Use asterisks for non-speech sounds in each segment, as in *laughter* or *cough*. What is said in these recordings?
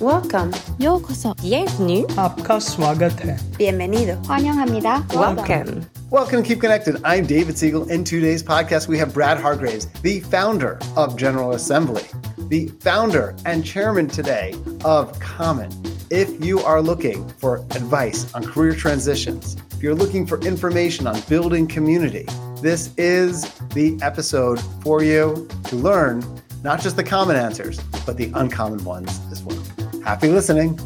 Welcome. 요코소. Bienvenue. आपका स्वागत है Bienvenido. 환영합니다. Welcome. Welcome to Keep Connected. I'm David Siegel. In today's podcast, we have Brad Hargraves, the founder of General Assembly, the founder and chairman today of Common. If you are looking for advice on career transitions, if you're looking for information on building community, this is the episode for you to learn not just the common answers, but the uncommon ones as well. Happy listening.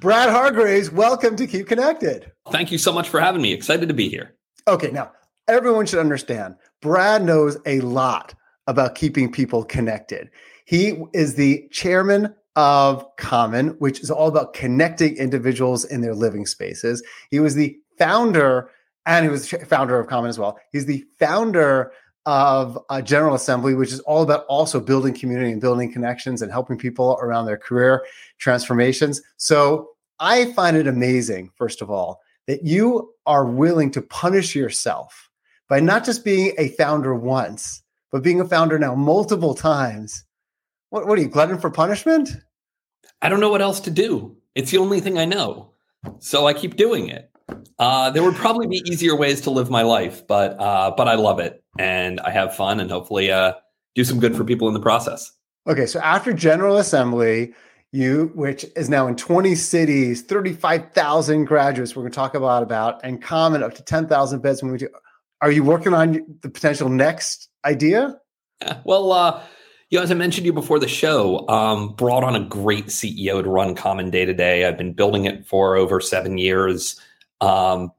Brad Hargreaves, welcome to Keep Connected. Thank you so much for having me. Excited to be here. Okay, now everyone should understand Brad knows a lot about keeping people connected. He is the chairman of Common, which is all about connecting individuals in their living spaces. He was the founder, and he was the founder of Common as well. He's the founder of a General Assembly, which is all about also building community and building connections and helping people around their career transformations. So I find it amazing, first of all, that you are willing to punish yourself by not just being a founder once, but being a founder now multiple times. What, what are you, glutton for punishment? I don't know what else to do. It's the only thing I know. So I keep doing it. Uh, there would probably be easier ways to live my life, but uh, but I love it and I have fun and hopefully uh, do some good for people in the process. Okay, so after General Assembly, you which is now in 20 cities, 35,000 graduates we're going to talk about about and common up to 10,000 beds when we do are you working on the potential next idea? Yeah, well, uh, you know, as I mentioned to you before the show, um, brought on a great CEO to run Common day to day. I've been building it for over seven years. Um,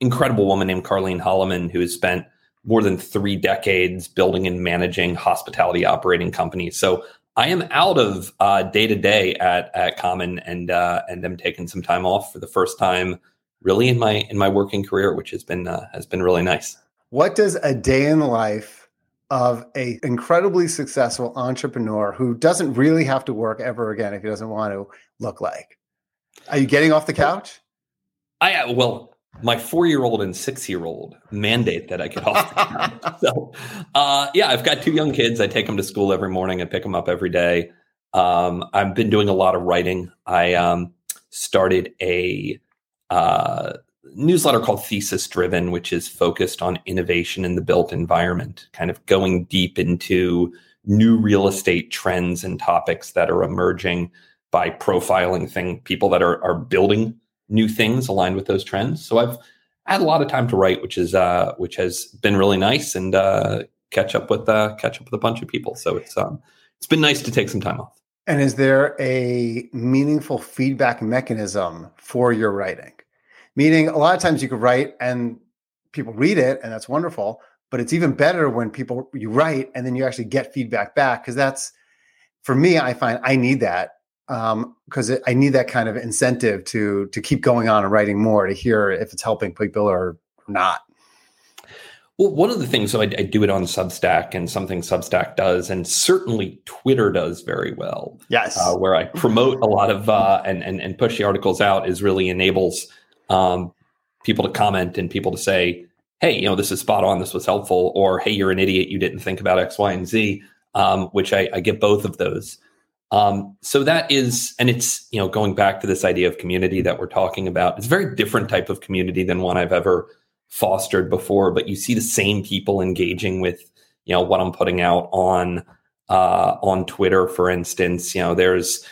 incredible woman named Carlene Holloman, who has spent more than three decades building and managing hospitality operating companies. So I am out of day to day at at Common, and uh, and I'm taking some time off for the first time, really in my in my working career, which has been uh, has been really nice. What does a day in the life of a incredibly successful entrepreneur who doesn't really have to work ever again if he doesn't want to look like? Are you getting off the couch? I uh, well, my four year old and six year old mandate that I get off. *laughs* so, uh, yeah, I've got two young kids. I take them to school every morning. I pick them up every day. Um, I've been doing a lot of writing. I um, started a uh, newsletter called Thesis Driven, which is focused on innovation in the built environment, kind of going deep into new real estate trends and topics that are emerging by profiling thing people that are, are building new things aligned with those trends. So I've had a lot of time to write, which is uh, which has been really nice, and uh, catch up with uh, catch up with a bunch of people. So it's um, it's been nice to take some time off. And is there a meaningful feedback mechanism for your writing? Meaning, a lot of times you could write and people read it, and that's wonderful. But it's even better when people you write and then you actually get feedback back because that's for me. I find I need that because um, I need that kind of incentive to to keep going on and writing more to hear if it's helping people or not. Well, one of the things, so I, I, do it on Substack, and something Substack does, and certainly Twitter does very well. Yes, uh, where I promote a lot of uh, and, and and push the articles out is really enables um, people to comment and people to say, "Hey, you know, this is spot on. This was helpful," or "Hey, you're an idiot. You didn't think about X, Y, and Z." Um, which I, I get both of those. Um, so that is, and it's you know going back to this idea of community that we're talking about. It's a very different type of community than one I've ever fostered before. But you see the same people engaging with you know what I'm putting out on uh, on Twitter, for instance. You know, there's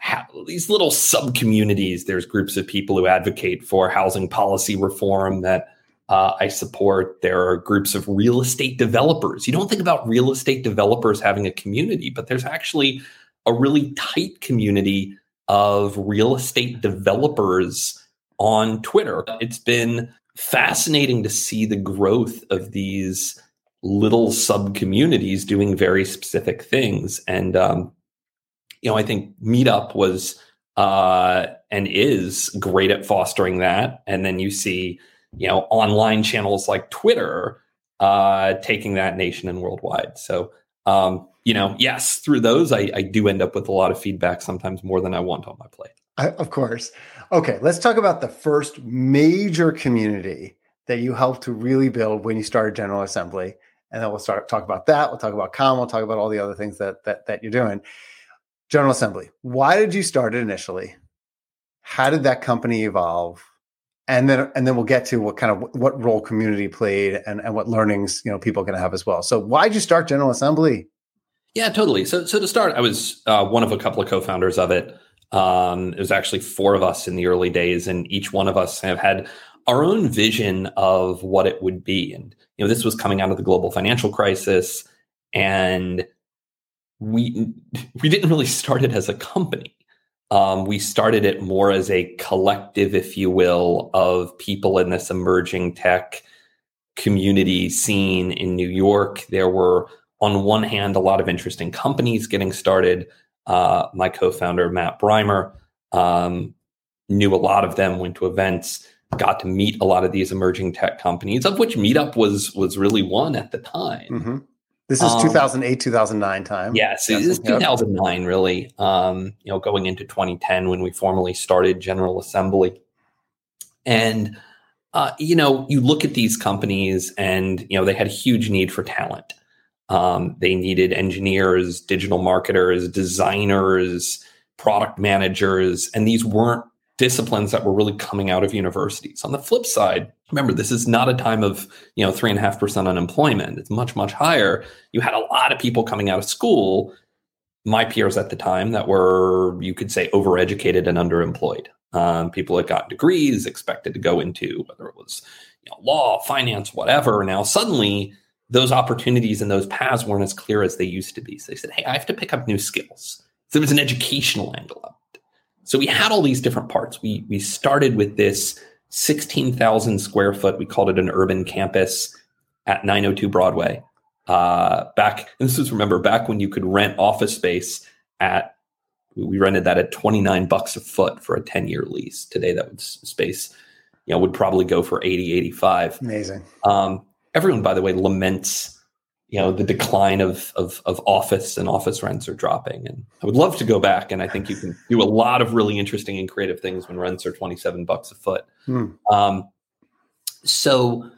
ha- these little sub communities. There's groups of people who advocate for housing policy reform that. Uh, I support. There are groups of real estate developers. You don't think about real estate developers having a community, but there's actually a really tight community of real estate developers on Twitter. It's been fascinating to see the growth of these little sub communities doing very specific things. And, um, you know, I think Meetup was uh, and is great at fostering that. And then you see, you know, online channels like Twitter uh, taking that nation and worldwide. So, um, you know, yes, through those, I, I do end up with a lot of feedback, sometimes more than I want on my plate. I, of course. Okay, let's talk about the first major community that you helped to really build when you started General Assembly. and then we'll start talk about that. We'll talk about com. We'll talk about all the other things that that that you're doing. General Assembly. Why did you start it initially? How did that company evolve? And then and then we'll get to what kind of what role community played and, and what learnings you know people can have as well. So why did you start General Assembly? Yeah, totally. So so to start, I was uh, one of a couple of co-founders of it. Um, it was actually four of us in the early days, and each one of us have had our own vision of what it would be. And you know, this was coming out of the global financial crisis, and we *laughs* we didn't really start it as a company. Um, we started it more as a collective, if you will, of people in this emerging tech community scene in New York. There were, on one hand, a lot of interesting companies getting started. Uh, my co-founder Matt Brimer um, knew a lot of them, went to events, got to meet a lot of these emerging tech companies, of which Meetup was was really one at the time. Mm-hmm. This is um, 2008, 2009 time. Yes, it is 2009, really. Um, you know, going into 2010 when we formally started General Assembly. And, uh, you know, you look at these companies and, you know, they had a huge need for talent. Um, they needed engineers, digital marketers, designers, product managers, and these weren't disciplines that were really coming out of universities. On the flip side, remember this is not a time of you know three and a half percent unemployment. It's much much higher. You had a lot of people coming out of school, my peers at the time, that were you could say overeducated and underemployed. Um, people that got degrees expected to go into whether it was you know, law, finance, whatever. Now suddenly those opportunities and those paths weren't as clear as they used to be. So they said, "Hey, I have to pick up new skills." So there was an educational angle of it. So we had all these different parts. We we started with this 16,000 square foot. We called it an urban campus at 902 Broadway. Uh, back, and this is remember back when you could rent office space at, we rented that at 29 bucks a foot for a 10 year lease. Today, that would space, you know, would probably go for 80, 85. Amazing. Um, everyone, by the way, laments you know the decline of, of of office and office rents are dropping. And i would love to go back and i think you can do a lot of really interesting and creative things when rents are 27 bucks a foot. Hmm. um, so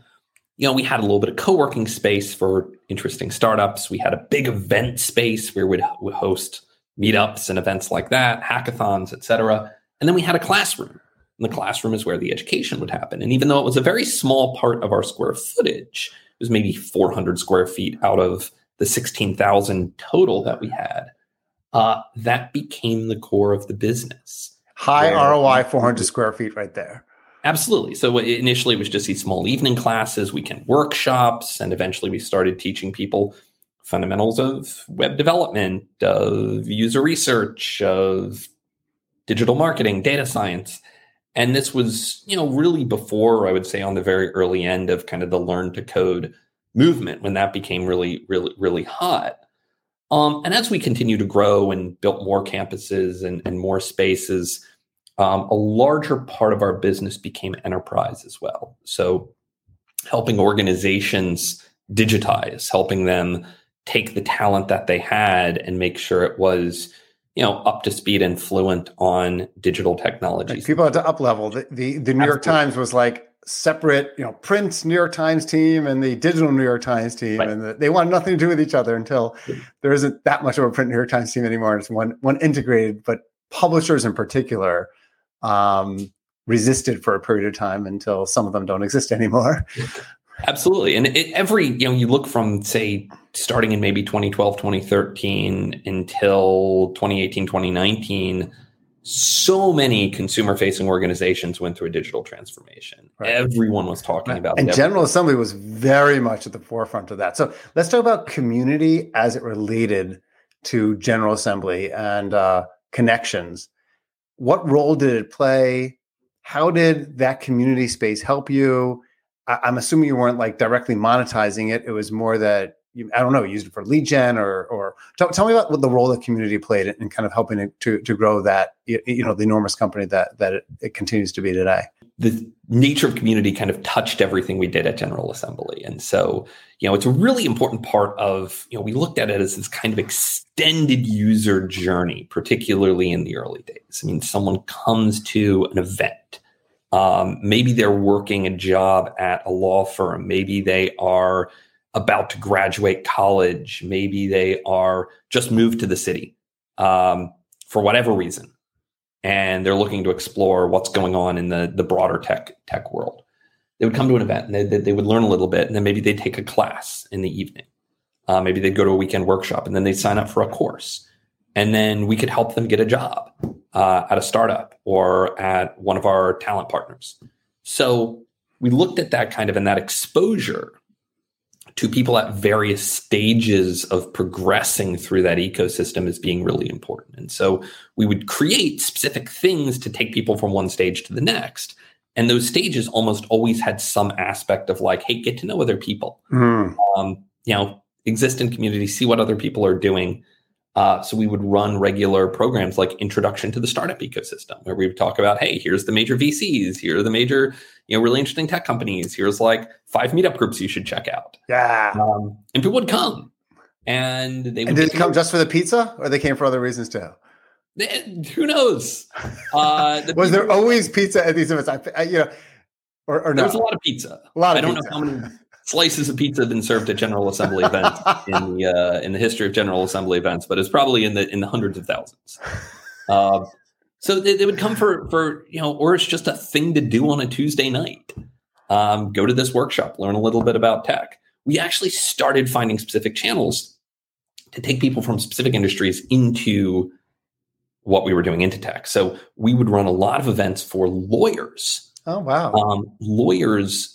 you know we had a little bit of co-working space for interesting startups. We had a big event space where we'd, we'd host meetups and events like that hackathons etc and then we had a classroom. And the classroom is where the education would happen. And even though it was a very small part of our square footage was maybe 400 square feet out of the 16,000 total that we had. Uh, that became the core of the business. High ROI, 400 square feet right there. Absolutely. So initially it was just these small evening classes, weekend workshops, and eventually we started teaching people fundamentals of web development, of user research, of digital marketing, data science. And this was, you know, really before I would say on the very early end of kind of the learn to code movement when that became really, really, really hot. Um, and as we continue to grow and built more campuses and, and more spaces, um, a larger part of our business became enterprise as well. So helping organizations digitize, helping them take the talent that they had and make sure it was you know up to speed and fluent on digital technologies. Like people had to up level. The, the, the New York Times was like separate, you know, print New York Times team and the digital New York Times team, right. and the, they want nothing to do with each other until there isn't that much of a print New York Times team anymore. It's one one integrated, but publishers in particular um, resisted for a period of time until some of them don't exist anymore. Absolutely. And it, every, you know, you look from, say, starting in maybe 2012, 2013 until 2018, 2019, so many consumer facing organizations went through a digital transformation. Right. Everyone was talking about and it. And General Assembly was very much at the forefront of that. So let's talk about community as it related to General Assembly and uh, connections. What role did it play? How did that community space help you? I, am assuming you weren't like directly monetizing it. It was more that you, I don't know, used it for lead gen or, or tell, tell me about what the role the community played in kind of helping it to, to grow that, you know, the enormous company that, that it, it continues to be today. The nature of community kind of touched everything we did at General Assembly. And so, you know, it's a really important part of, you know, we looked at it as this kind of extended user journey, particularly in the early days. I mean, someone comes to an event um, maybe they're working a job at a law firm. Maybe they are about to graduate college. Maybe they are just moved to the city um, for whatever reason, and they're looking to explore what's going on in the the broader tech tech world. They would come to an event and they, they, would learn a little bit, and then maybe they'd take a class in the evening. Uh, maybe they'd go to a weekend workshop, and then they'd sign up for a course, and then we could help them get a job uh, at a startup or at one of our talent partners. So we looked at that kind of and that exposure to people at various stages of progressing through that ecosystem as being really important. And so we would create specific things to take people from one stage to the next. And those stages almost always had some aspect of like, hey, get to know other people. Mm. Um, you know, exist in community, see what other people are doing, uh, so we would run regular programs like Introduction to the Startup Ecosystem, where we would talk about, hey, here's the major VCs, here are the major, you know, really interesting tech companies. Here's like five meetup groups you should check out. Yeah, um, and people would come, and they and did come just for the pizza, or they came for other reasons too? They, who knows? Uh, the *laughs* Was there always pizza at these events? I, I you know, or, or no? There was a lot of pizza. A lot. Of I don't pizza. know how many *laughs* slices of pizza have been served at General Assembly events in the uh, in the history of General Assembly events, but it's probably in the in the hundreds of thousands. Uh, so they, they, would come for for you know, or it's just a thing to do on a Tuesday night. Um, go to this workshop, learn a little bit about tech. We actually started finding specific channels to take people from specific industries into what we were doing into tech. So we would run a lot of events for lawyers. Oh wow! Um, lawyers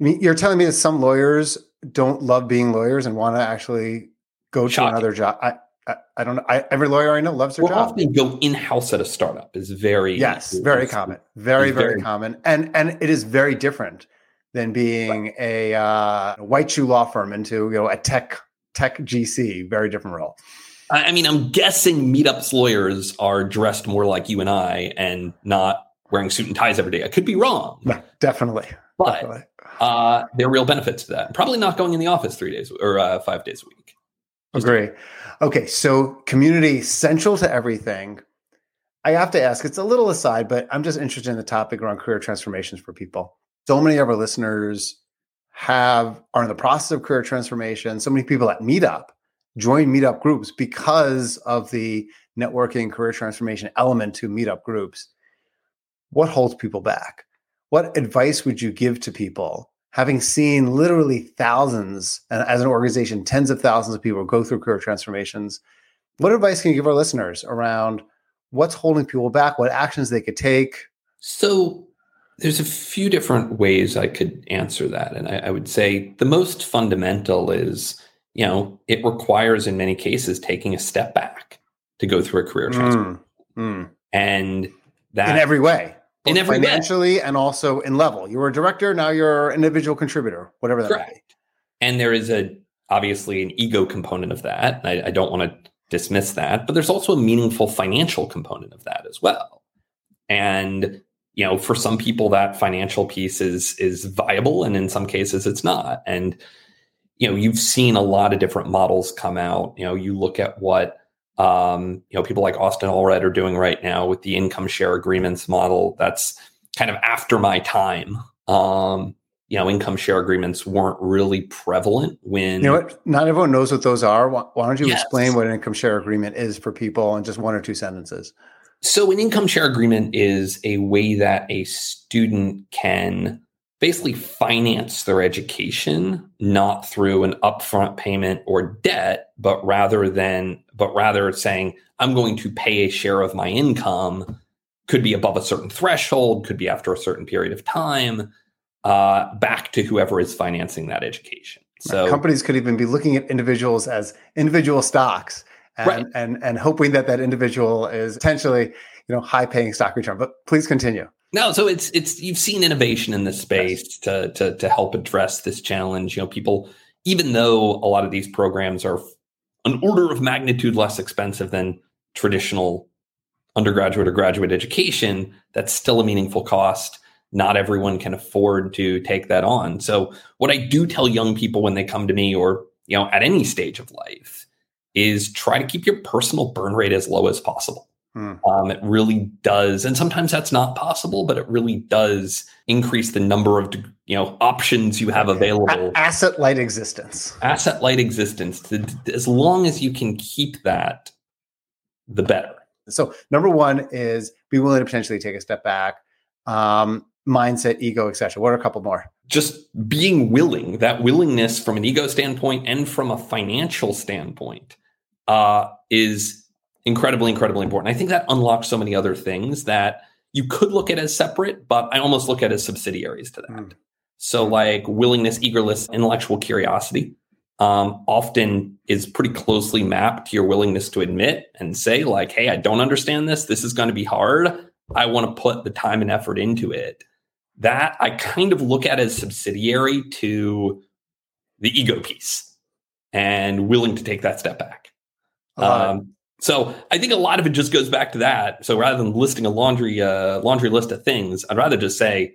you're telling me that some lawyers don't love being lawyers and want to actually go Shocking. to another job. I, I, I don't know. I, every lawyer I know loves their job. Often go in house at a startup is very yes, very common, very very, very common, and and it is very different than being right. a uh, white shoe law firm into you know a tech tech GC. Very different role. I mean, I'm guessing meetups lawyers are dressed more like you and I, and not wearing suit and ties every day. I could be wrong. No, definitely. But definitely uh, there are real benefits to that. Probably not going in the office three days or uh, five days a week. Just Agree. Okay, so community central to everything. I have to ask, it's a little aside, but I'm just interested in the topic around career transformations for people. So many of our listeners have are in the process of career transformation. So many people at Meetup join Meetup groups because of the networking career transformation element to Meetup groups. What holds people back? What advice would you give to people having seen literally thousands, and as an organization, tens of thousands of people go through career transformations, what advice can you give our listeners around what's holding people back, what actions they could take? So, there's a few different ways I could answer that. And I, I would say the most fundamental is, you know, it requires in many cases taking a step back to go through a career mm, transformation. Mm, mm. And that in every way in every financially way. and also in level. You were a director, now you're an individual contributor, whatever that. And there is a obviously an ego component of that. I, I don't want to dismiss that, but there's also a meaningful financial component of that as well. And you know, for some people, that financial piece is is viable, and in some cases, it's not. And you know, you've seen a lot of different models come out. You know, you look at what um, you know, people like Austin Allred are doing right now with the income share agreements model. That's kind of after my time. Um, you know, income share agreements weren't really prevalent when. You know what? Not everyone knows what those are. Why, why don't you yes. explain what an income share agreement is for people in just one or two sentences? So, an income share agreement is a way that a student can basically finance their education not through an upfront payment or debt but rather than but rather saying i'm going to pay a share of my income. Could be above a certain threshold could be after a certain period of time uh, back to whoever is financing that education. So companies could even be looking at individuals as individual stocks and, right. and and hoping that that individual is potentially you know high paying stock return. But please continue no, so it's it's you've seen innovation in this space to to to help address this challenge. You know, people, even though a lot of these programs are an order of magnitude less expensive than traditional undergraduate or graduate education, that's still a meaningful cost. Not everyone can afford to take that on. So, what I do tell young people when they come to me, or you know, at any stage of life, is try to keep your personal burn rate as low as possible. Hmm. Um, it really does, and sometimes that's not possible, but it really does increase the number of you know options you have available. asset light existence. Asset light existence. As long as you can keep that, the better. So number one is be willing to potentially take a step back. Um, mindset, ego, etc. What are a couple more? Just being willing. That willingness from an ego standpoint and from a financial standpoint uh, is incredibly, incredibly important. I think that unlocks so many other things that you could look at as separate, but I almost look at as subsidiaries to that. Mm. So, like willingness, eagerness, intellectual curiosity um, often is pretty closely mapped to your willingness to admit and say, like, hey, I don't understand this. This is going to be hard. I want to put the time and effort into it. That I kind of look at as subsidiary to the ego piece and willing to take that step back. Um, so I think a lot of it just goes back to that. So rather than listing a laundry uh, laundry list of things, I'd rather just say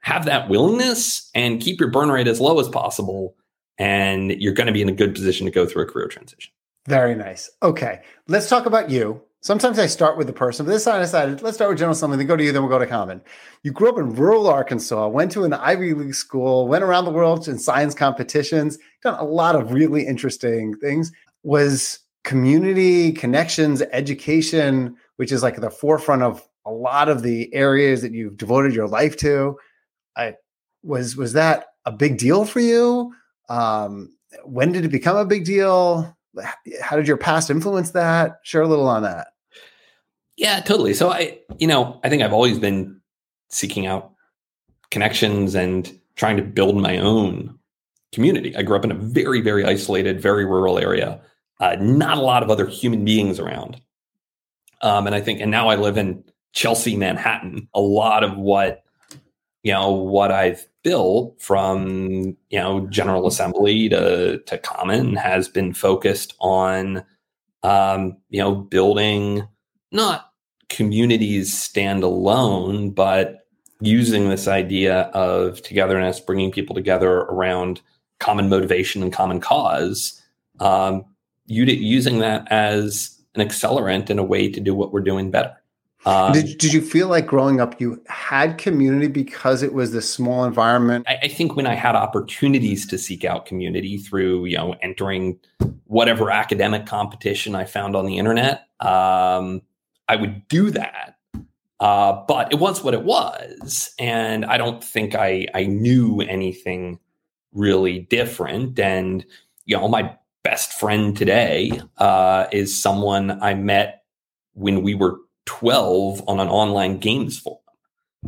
have that willingness and keep your burn rate as low as possible, and you're going to be in a good position to go through a career transition. Very nice. Okay, let's talk about you. Sometimes I start with the person, but this time I decided let's start with General Assembly, then go to you, then we'll go to Common. You grew up in rural Arkansas, went to an Ivy League school, went around the world in science competitions, done a lot of really interesting things. Was community connections, education, which is like the forefront of a lot of the areas that you've devoted your life to. I was was that a big deal for you? Um, when did it become a big deal? How did your past influence that? Share a little on that. Yeah, totally. So I, you know, I think I've always been seeking out connections and trying to build my own community. I grew up in a very, very isolated, very rural area uh, not a lot of other human beings around. Um, and I think, and now I live in Chelsea, Manhattan. A lot of what, you know, what I've built from, you know, General Assembly to, to Common has been focused on, um, you know, building not communities stand alone, but using this idea of togetherness, bringing people together around common motivation and common cause um, using that as an accelerant and a way to do what we're doing better. Um, did, did you feel like growing up you had community because it was this small environment? I, I, think when I had opportunities to seek out community through, you know, entering whatever academic competition I found on the internet, um, I would do that. Uh, but it was what it was, and I don't think I I knew anything really different. And you know, my best friend today uh, is someone I met when we were 12 on an online games forum.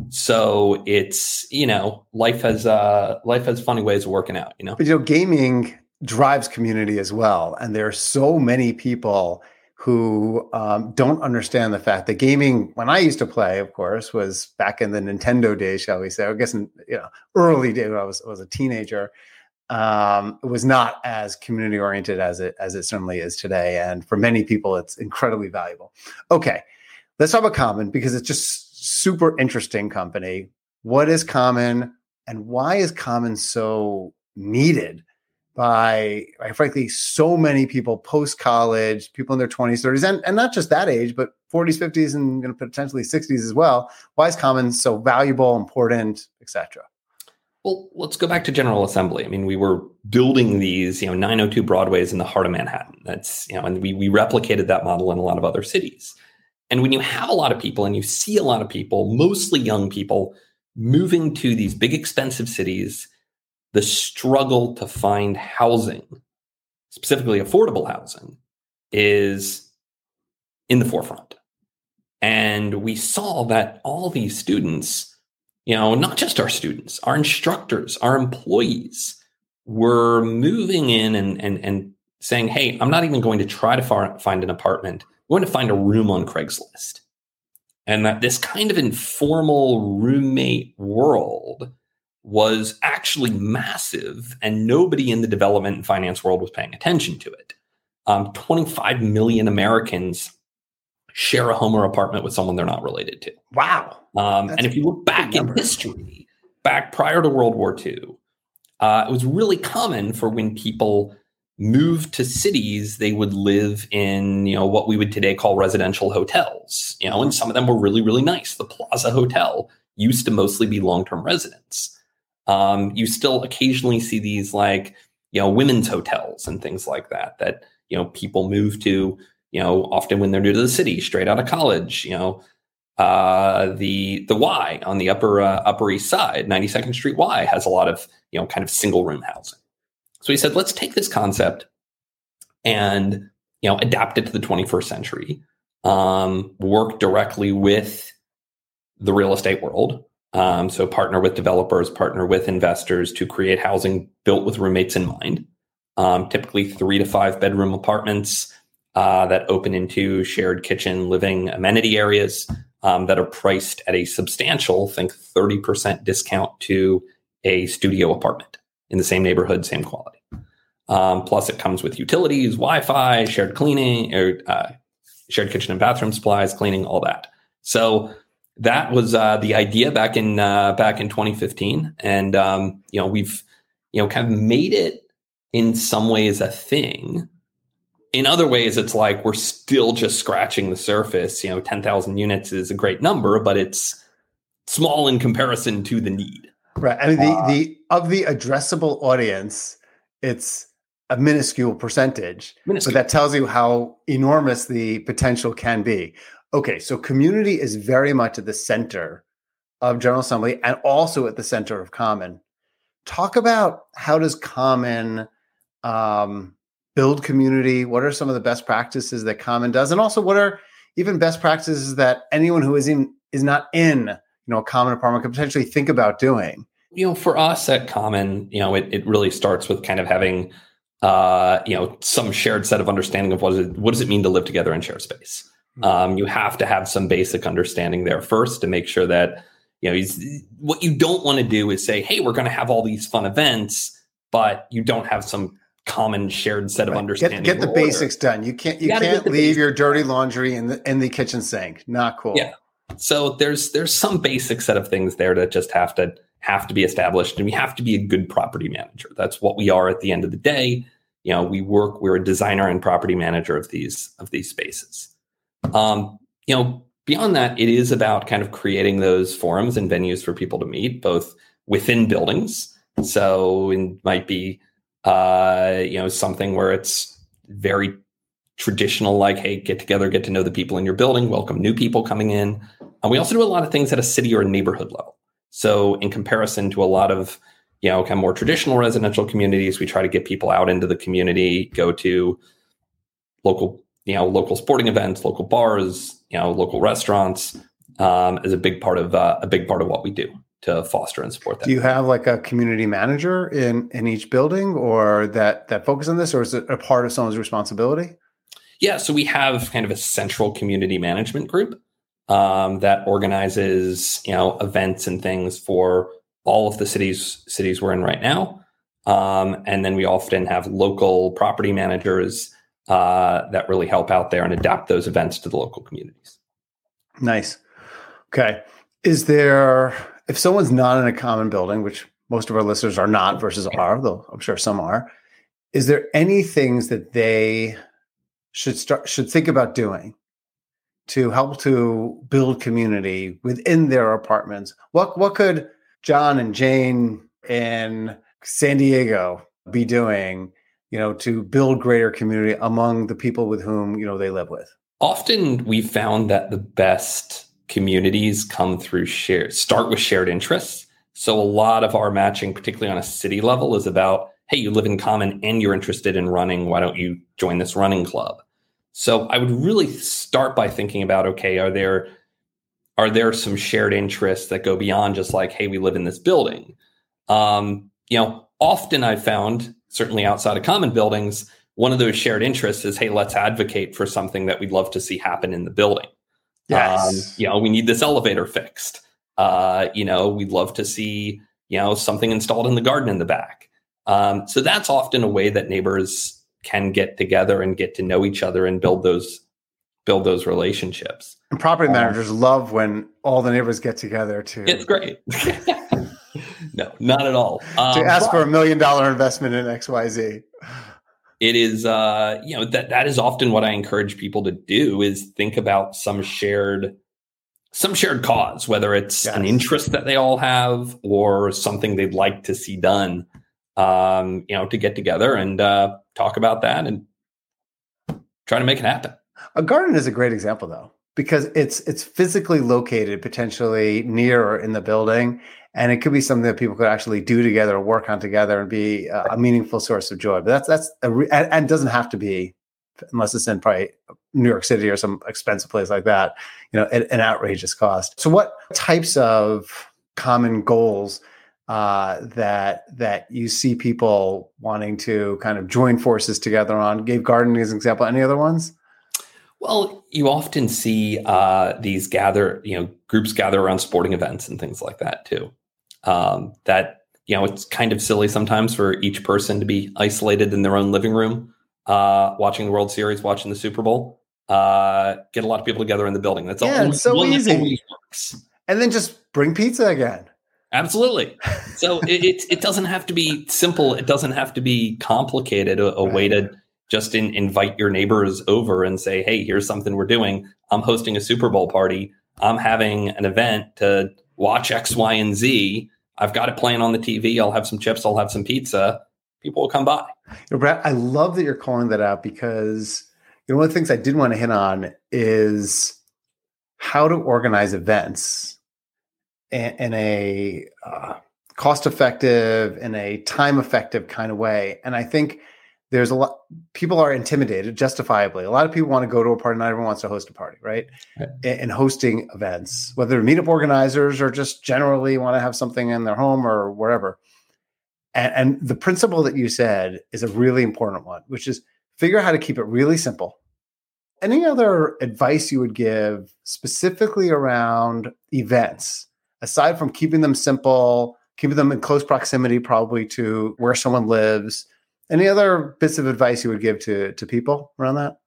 So it's you know life has uh, life has funny ways of working out. You know, but you know gaming drives community as well, and there are so many people who um, don't understand the fact that gaming, when I used to play, of course, was back in the Nintendo days, shall we say? I guess in you know early days I was, I was a teenager um, it was not as community oriented as it as it certainly is today. And for many people, it's incredibly valuable. Okay, let's talk about Common because it's just super interesting company. What is Common, and why is Common so needed by, by frankly so many people post college, people in their twenties, thirties, and and not just that age, but 40s, 50s, and you know, potentially 60s as well. Why is Common so valuable, important, etc.? Well, let's go back to General Assembly. I mean, we were building these, you know, 902 Broadways in the heart of Manhattan. That's, you know, and we, we replicated that model in a lot of other cities. And when you have a lot of people and you see a lot of people, mostly young people, moving to these big, expensive cities, the struggle to find housing, specifically affordable housing, is in the forefront. And we saw that all these students you know, not just our students, our instructors, our employees were moving in and, and, and saying, Hey, I'm not even going to try to far, find an apartment. I'm going to find a room on Craigslist. And that this kind of informal roommate world was actually massive, and nobody in the development and finance world was paying attention to it. Um, 25 million Americans share a home or apartment with someone they're not related to. Wow. Um, and if you look back in history, back prior to World War II, uh, it was really common for when people moved to cities, they would live in, you know, what we would today call residential hotels, you know, and some of them were really, really nice. The Plaza Hotel used to mostly be long term residents. Um, you still occasionally see these like, you know, women's hotels and things like that, that, you know, people move to, you know, often when they're new to the city, straight out of college, you know, uh, the the Y on the upper uh, Upper East Side, 92nd Street Y has a lot of you know kind of single room housing. So he said, let's take this concept and you know adapt it to the 21st century. Um, work directly with the real estate world. Um, so partner with developers, partner with investors to create housing built with roommates in mind. Um, typically three to five bedroom apartments uh, that open into shared kitchen living amenity areas um, that are priced at a substantial, think 30% discount to a studio apartment in the same neighborhood, same quality. Um, plus, it comes with utilities, Wi-Fi, shared cleaning, or uh, shared kitchen and bathroom supplies, cleaning, all that. So that was uh, the idea back in uh, back in 2015, and um, you know we've you know kind of made it in some ways a thing. In other ways, it's like we're still just scratching the surface. You know, 10,000 units is a great number, but it's small in comparison to the need. Right. I mean, the, uh, the of the addressable audience, it's a minuscule percentage, minuscule. but that tells you how enormous the potential can be. Okay, so community is very much at the center of General Assembly and also at the center of Common. Talk about how does Common um, build community? What are some of the best practices that Common does, and also what are even best practices that anyone who is in is not in you know a Common apartment could potentially think about doing? You know, for us at Common, you know, it, it really starts with kind of having uh, you know, some shared set of understanding of what, it, what does it mean to live together in shared space. Hmm. Um, you have to have some basic understanding there first to make sure that you know what you don't want to do is say, "Hey, we're going to have all these fun events," but you don't have some common shared set of right. understanding. Get, get the order. basics done. You can't you, you can't leave basics. your dirty laundry in the in the kitchen sink. Not cool. Yeah. So there's there's some basic set of things there that just have to have to be established and we have to be a good property manager. That's what we are at the end of the day. You know, we work, we're a designer and property manager of these of these spaces. Um, you know, beyond that, it is about kind of creating those forums and venues for people to meet, both within buildings. So it might be uh, you know, something where it's very traditional, like, hey, get together, get to know the people in your building, welcome new people coming in. And we also do a lot of things at a city or a neighborhood level. So, in comparison to a lot of you know kind of more traditional residential communities, we try to get people out into the community, go to local you know local sporting events, local bars, you know local restaurants um, is a big part of uh, a big part of what we do to foster and support that. Do you have like a community manager in in each building, or that that focus on this, or is it a part of someone's responsibility? Yeah, so we have kind of a central community management group um, that organizes you know events and things for all of the cities cities we're in right now. Um, and then we often have local property managers uh, that really help out there and adapt those events to the local communities. Nice. Okay. Is there, if someone's not in a common building, which most of our listeners are not versus are, though I'm sure some are, is there any things that they should start should think about doing to help to build community within their apartments. What what could John and Jane in San Diego be doing, you know, to build greater community among the people with whom, you know, they live with? Often we found that the best communities come through share start with shared interests. So a lot of our matching, particularly on a city level, is about, hey, you live in common and you're interested in running. Why don't you join this running club? So I would really start by thinking about okay, are there are there some shared interests that go beyond just like, hey, we live in this building? Um, you know, often I've found, certainly outside of common buildings, one of those shared interests is, hey, let's advocate for something that we'd love to see happen in the building. Yes. Um, you know, we need this elevator fixed. Uh, you know, we'd love to see, you know, something installed in the garden in the back. Um, so that's often a way that neighbors can get together and get to know each other and build those build those relationships. And property um, managers um, love when all the neighbors get together too. It's great. *laughs* no, not at all. Um, to ask but, for a million dollar investment in XYZ. It is uh, you know that that is often what I encourage people to do is think about some shared some shared cause, whether it's yes. an interest that they all have or something they'd like to see done. Um, you know, to get together and uh, talk about that and try to make it happen. A garden is a great example, though, because it's it's physically located potentially near or in the building, and it could be something that people could actually do together or work on together and be a, a meaningful source of joy. But that's that's a re- and, and doesn't have to be unless it's in probably New York City or some expensive place like that, you know, an, an outrageous cost. So, what types of common goals uh, that that you see people wanting to kind of join forces together on? Gave gardening as an example. Any other ones? Well, you often see uh, these gather, you know, groups gather around sporting events and things like that too. Um, that you know, it's kind of silly sometimes for each person to be isolated in their own living room, uh, watching the World Series, watching the Super Bowl. Uh, get a lot of people together in the building. That's yeah, all. It's so easy. And then just bring pizza again. Absolutely. *laughs* So it, it, it doesn't have to be simple. It doesn't have to be complicated. A, a right. way to just in, invite your neighbors over and say, "Hey, here's something we're doing. I'm hosting a Super Bowl party. I'm having an event to watch X, Y, and Z. I've got it playing on the TV. I'll have some chips. I'll have some pizza. People will come by." You know, Brad, I love that you're calling that out because you know one of the things I did want to hit on is how to organize events in, in a uh, cost effective, in a time effective kind of way. And I think there's a lot people are intimidated justifiably a lot of people want to go to a party not everyone wants to host a party right, right. and hosting events whether meetup organizers or just generally want to have something in their home or wherever and, and the principle that you said is a really important one which is figure out how to keep it really simple any other advice you would give specifically around events aside from keeping them simple, keeping them in close proximity, probably to where someone lives. Any other bits of advice you would give to to people around that?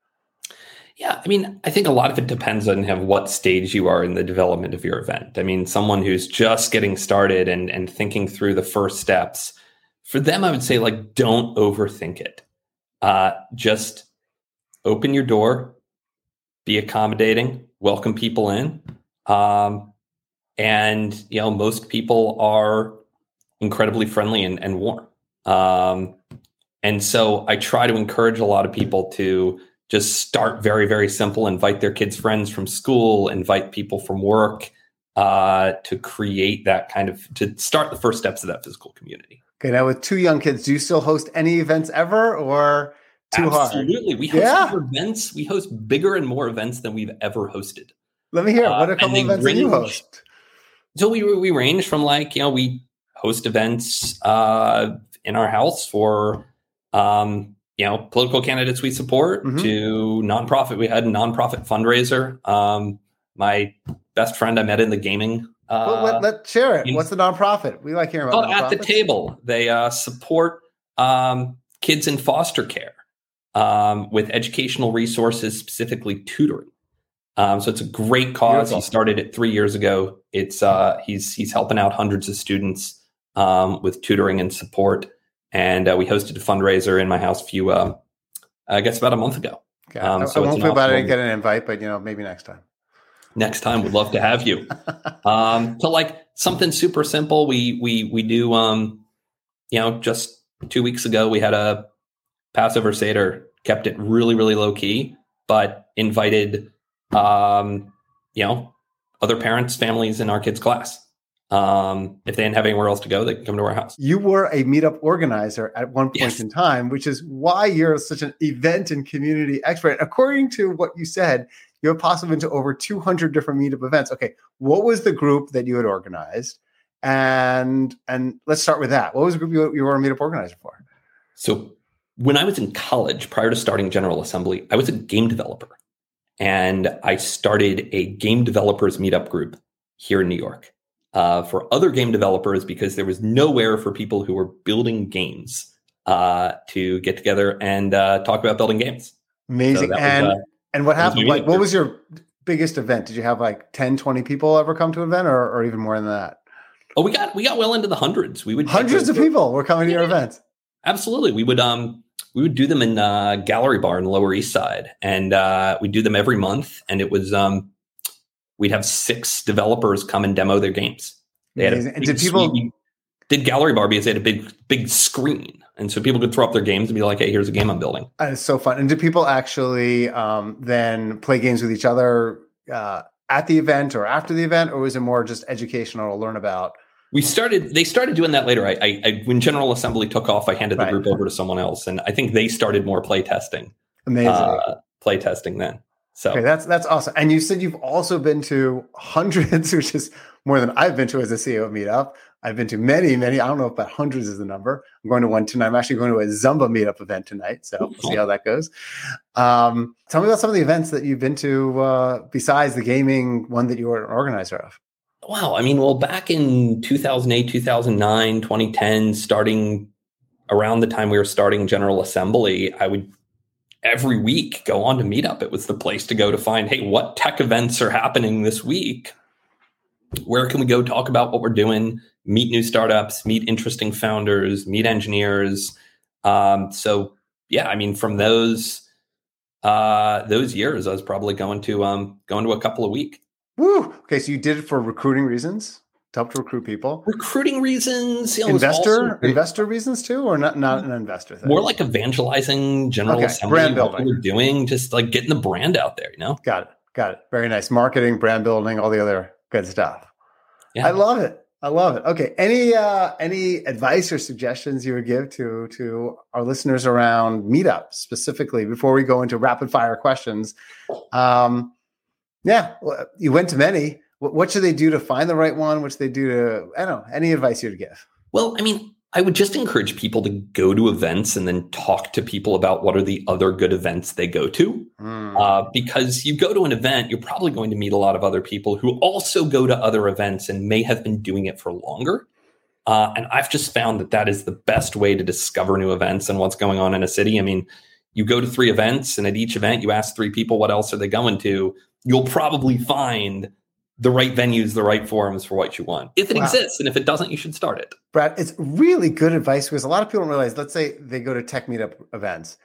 Yeah, I mean, I think a lot of it depends on have what stage you are in the development of your event. I mean, someone who's just getting started and and thinking through the first steps, for them, I would say like don't overthink it. Uh, just open your door, be accommodating, welcome people in. Um, and you know most people are incredibly friendly and, and warm um, and so i try to encourage a lot of people to just start very very simple invite their kids friends from school invite people from work uh, to create that kind of to start the first steps of that physical community okay now with two young kids do you still host any events ever or too absolutely hard? Absolutely. We host yeah. events we host bigger and more events than we've ever hosted let me hear what a couple uh, events range, you host so we we range from like you know we host events uh, in our house for um, you know political candidates we support mm-hmm. to nonprofit. We had a nonprofit fundraiser. Um, my best friend I met in the gaming. Uh, well, let, let share it. What's the nonprofit? We like hearing about. at the table. They uh, support um, kids in foster care um, with educational resources, specifically tutoring. Um, so it's a great cause. Beautiful. He started it three years ago. It's uh, he's he's helping out hundreds of students um, with tutoring and support. And uh, we hosted a fundraiser in my house a few, uh, I guess, about a month ago. Okay. Um, so I, won't feel bad I didn't get an invite, but you know, maybe next time. Next time, we'd love to have you. *laughs* um, so, like something super simple, we we we do. Um, you know, just two weeks ago, we had a Passover Seder. Kept it really, really low key, but invited um, you know, other parents, families in our kids' class. Um, if they didn't have anywhere else to go, they can come to our house. You were a meetup organizer at one point yes. in time, which is why you're such an event and community expert. According to what you said, you have possibly been to over 200 different meetup events. Okay, what was the group that you had organized? And and let's start with that. What was the group you, you were a meetup organizer for? So when I was in college, prior to starting General Assembly, I was a game developer and I started a game developers meetup group here in New York uh, for other game developers because there was nowhere for people who were building games uh, to get together and uh, talk about building games. Amazing. So and was, uh, and what happened? Like, what was your biggest event? Did you have like 10, 20 people ever come to an event or, or even more than that? Oh, we got we got well into the hundreds. We would hundreds of people were coming to your events. Absolutely, we would um we would do them in uh, Gallery Bar in Lower East Side, and uh, we do them every month. And it was um, we'd have six developers come and demo their games. They had and did people suite. did Gallery Bar because they had a big big screen, and so people could throw up their games and be like, "Hey, here's a game I'm building." It's so fun. And did people actually um, then play games with each other uh, at the event or after the event, or was it more just educational to learn about? We started. They started doing that later. I, I, I when General Assembly took off, I handed the right. group over to someone else, and I think they started more play testing. Amazing uh, play testing then. So okay, that's that's awesome. And you said you've also been to hundreds, *laughs* which is more than I've been to as a CEO of Meetup. I've been to many, many. I don't know if about hundreds is the number. I'm going to one tonight. I'm actually going to a Zumba meetup event tonight, so we'll see how that goes. Um, tell me about some of the events that you've been to uh, besides the gaming one that you were an organizer of. Wow. I mean, well, back in 2008, 2009, 2010, starting around the time we were starting General Assembly, I would every week go on to Meetup. It was the place to go to find, hey, what tech events are happening this week? Where can we go talk about what we're doing, meet new startups, meet interesting founders, meet engineers? Um, so, yeah, I mean, from those uh, those years, I was probably going to um, going to a couple a week. Woo! Okay, so you did it for recruiting reasons to help to recruit people. Recruiting reasons, you know, investor investor reasons too, or not not an investor thing. More like evangelizing general okay. assembly, brand building. we're doing, just like getting the brand out there. You know, got it, got it. Very nice marketing, brand building, all the other good stuff. Yeah. I love it. I love it. Okay, any uh, any advice or suggestions you would give to to our listeners around meetups specifically before we go into rapid fire questions? Um, yeah, you went to many. What, what, should they do to find the right one? What should they do to, I don't know, any advice you would give? Well, I mean, I would just encourage people to go to events and then talk to people about what are the other good events they go to. Mm. Uh, because you go to an event, you're probably going to meet a lot of other people who also go to other events and may have been doing it for longer. Uh, and I've just found that that is the best way to discover new events and what's going on in a city. I mean, you go to three events, and at each event, you ask three people what else are they going to you'll probably find the right venues, the right forums for what you want. If it wow. exists, and if it doesn't, you should start it. Brad, it's really good advice because a lot of people don't realize. Let's say they go to tech meetup events.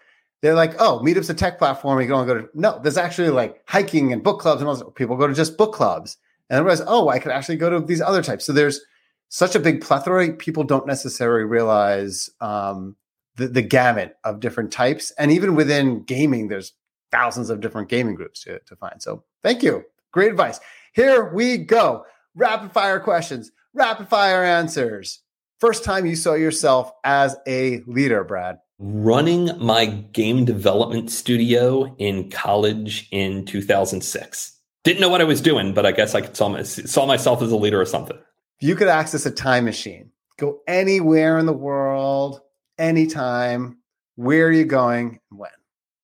They're like, "Oh, Meetup's a tech platform. You can only go to no." There's actually like hiking and book clubs, and all people go to just book clubs, and then realize, "Oh, I could actually go to these other types." So there's such a big plethora. People don't necessarily realize um, the the gamut of different types, and even within gaming, there's thousands of different gaming groups to, to find. So thank you. Great advice. Here we go. Rapid fire questions, rapid fire answers. First time you saw yourself as a leader, Brad? Running my game development studio in college in 2006. Didn't know what I was doing, but I guess I saw, my, saw myself as a leader or something. If you could access a time machine, go anywhere in the world, anytime, where are you going and when?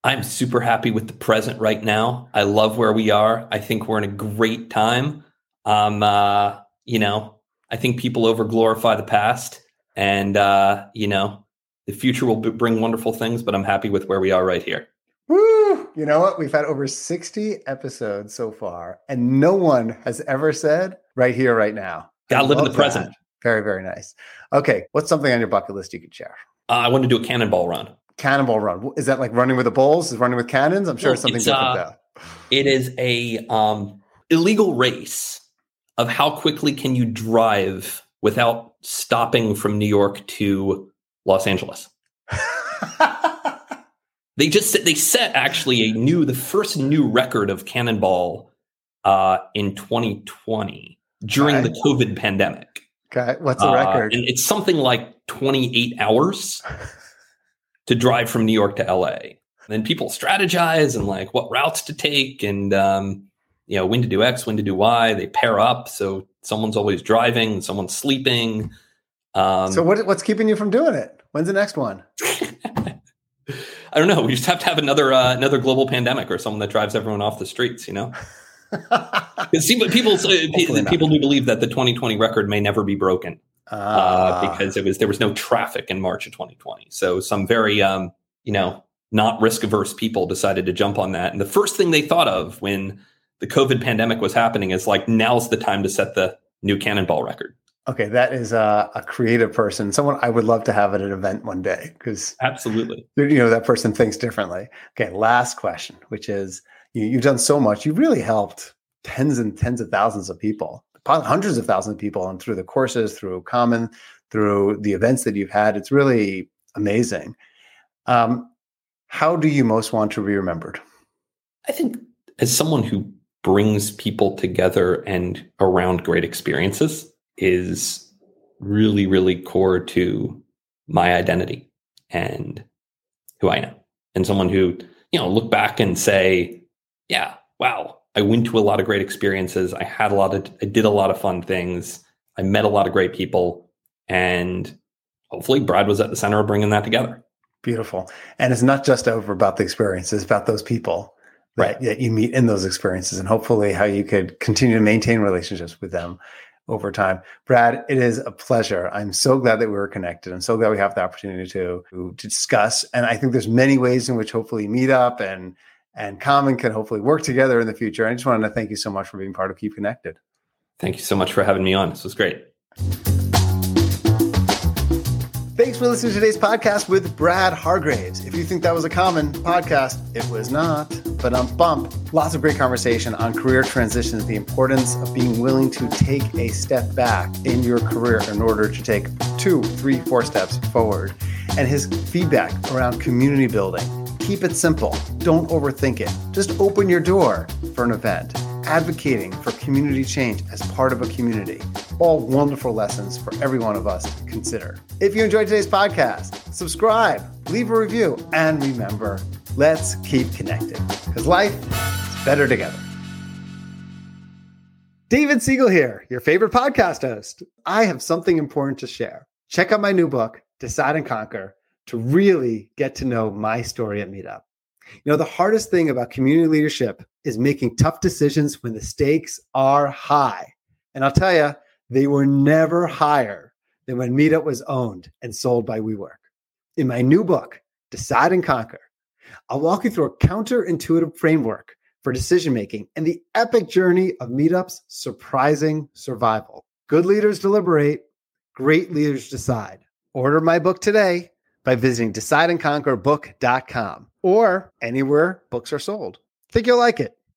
I'm super happy with the present right now. I love where we are. I think we're in a great time. Um, uh, you know, I think people over glorify the past, and uh, you know, the future will b- bring wonderful things. But I'm happy with where we are right here. Woo! You know what? We've had over 60 episodes so far, and no one has ever said right here, right now. Gotta live in the that. present. Very, very nice. Okay, what's something on your bucket list you could share? Uh, I want to do a cannonball run. Cannonball Run. Is that like running with the bulls? Is running with cannons? I'm sure it's something it's, different. Uh, it is a um, illegal race of how quickly can you drive without stopping from New York to Los Angeles. *laughs* they just they set actually a new the first new record of cannonball uh, in 2020 during okay. the COVID pandemic. Okay, what's the record? Uh, and it's something like 28 hours. *laughs* to drive from New York to LA. And then people strategize and like what routes to take and um, you know when to do X, when to do Y. They pair up, so someone's always driving, someone's sleeping. Um, so what, what's keeping you from doing it? When's the next one? *laughs* I don't know. We just have to have another uh, another global pandemic or someone that drives everyone off the streets. You know. *laughs* see, but people people do believe that the 2020 record may never be broken uh, uh, because it was there was no traffic in March of 2020. So some very um, you know not risk averse people decided to jump on that, and the first thing they thought of when the COVID pandemic was happening is like now's the time to set the new cannonball record. Okay, that is a, a, creative person, someone I would love to have at an event one day because absolutely, you know, that person thinks differently. Okay, last question, which is you, you've done so much, you've really helped tens and tens of thousands of people, hundreds of thousands of people, and through the courses, through Common, through the events that you've had, it's really amazing. Um, how do you most want to be remembered? I think as someone who brings people together and around great experiences is really, really core to my identity and who I am. And someone who, you know, look back and say, yeah, wow, I went to a lot of great experiences. I had a lot of, I did a lot of fun things. I met a lot of great people. And hopefully Brad was at the center of bringing that together. Beautiful. And it's not just over about the experiences, about those people right that you meet in those experiences and hopefully how you could continue to maintain relationships with them over time. Brad, it is a pleasure. I'm so glad that we were connected. I'm so glad we have the opportunity to, to discuss. And I think there's many ways in which hopefully meet up and and Common can hopefully work together in the future. I just wanted to thank you so much for being part of Keep Connected. Thank you so much for having me on. This was great. Thanks for listening to today's podcast with Brad Hargreaves. If you think that was a common podcast, it was not. But I'm bump. Lots of great conversation on career transitions, the importance of being willing to take a step back in your career in order to take two, three, four steps forward, and his feedback around community building. Keep it simple. Don't overthink it. Just open your door for an event advocating for community change as part of a community. All wonderful lessons for every one of us to consider. If you enjoyed today's podcast, subscribe, leave a review, and remember, let's keep connected because life is better together. David Siegel here, your favorite podcast host. I have something important to share. Check out my new book, Decide and Conquer, to really get to know my story at Meetup. You know, the hardest thing about community leadership is making tough decisions when the stakes are high. And I'll tell you, they were never higher than when Meetup was owned and sold by WeWork. In my new book, Decide and Conquer, I'll walk you through a counterintuitive framework for decision making and the epic journey of Meetup's surprising survival. Good leaders deliberate, great leaders decide. Order my book today by visiting decideandconquerbook.com or anywhere books are sold. Think you'll like it.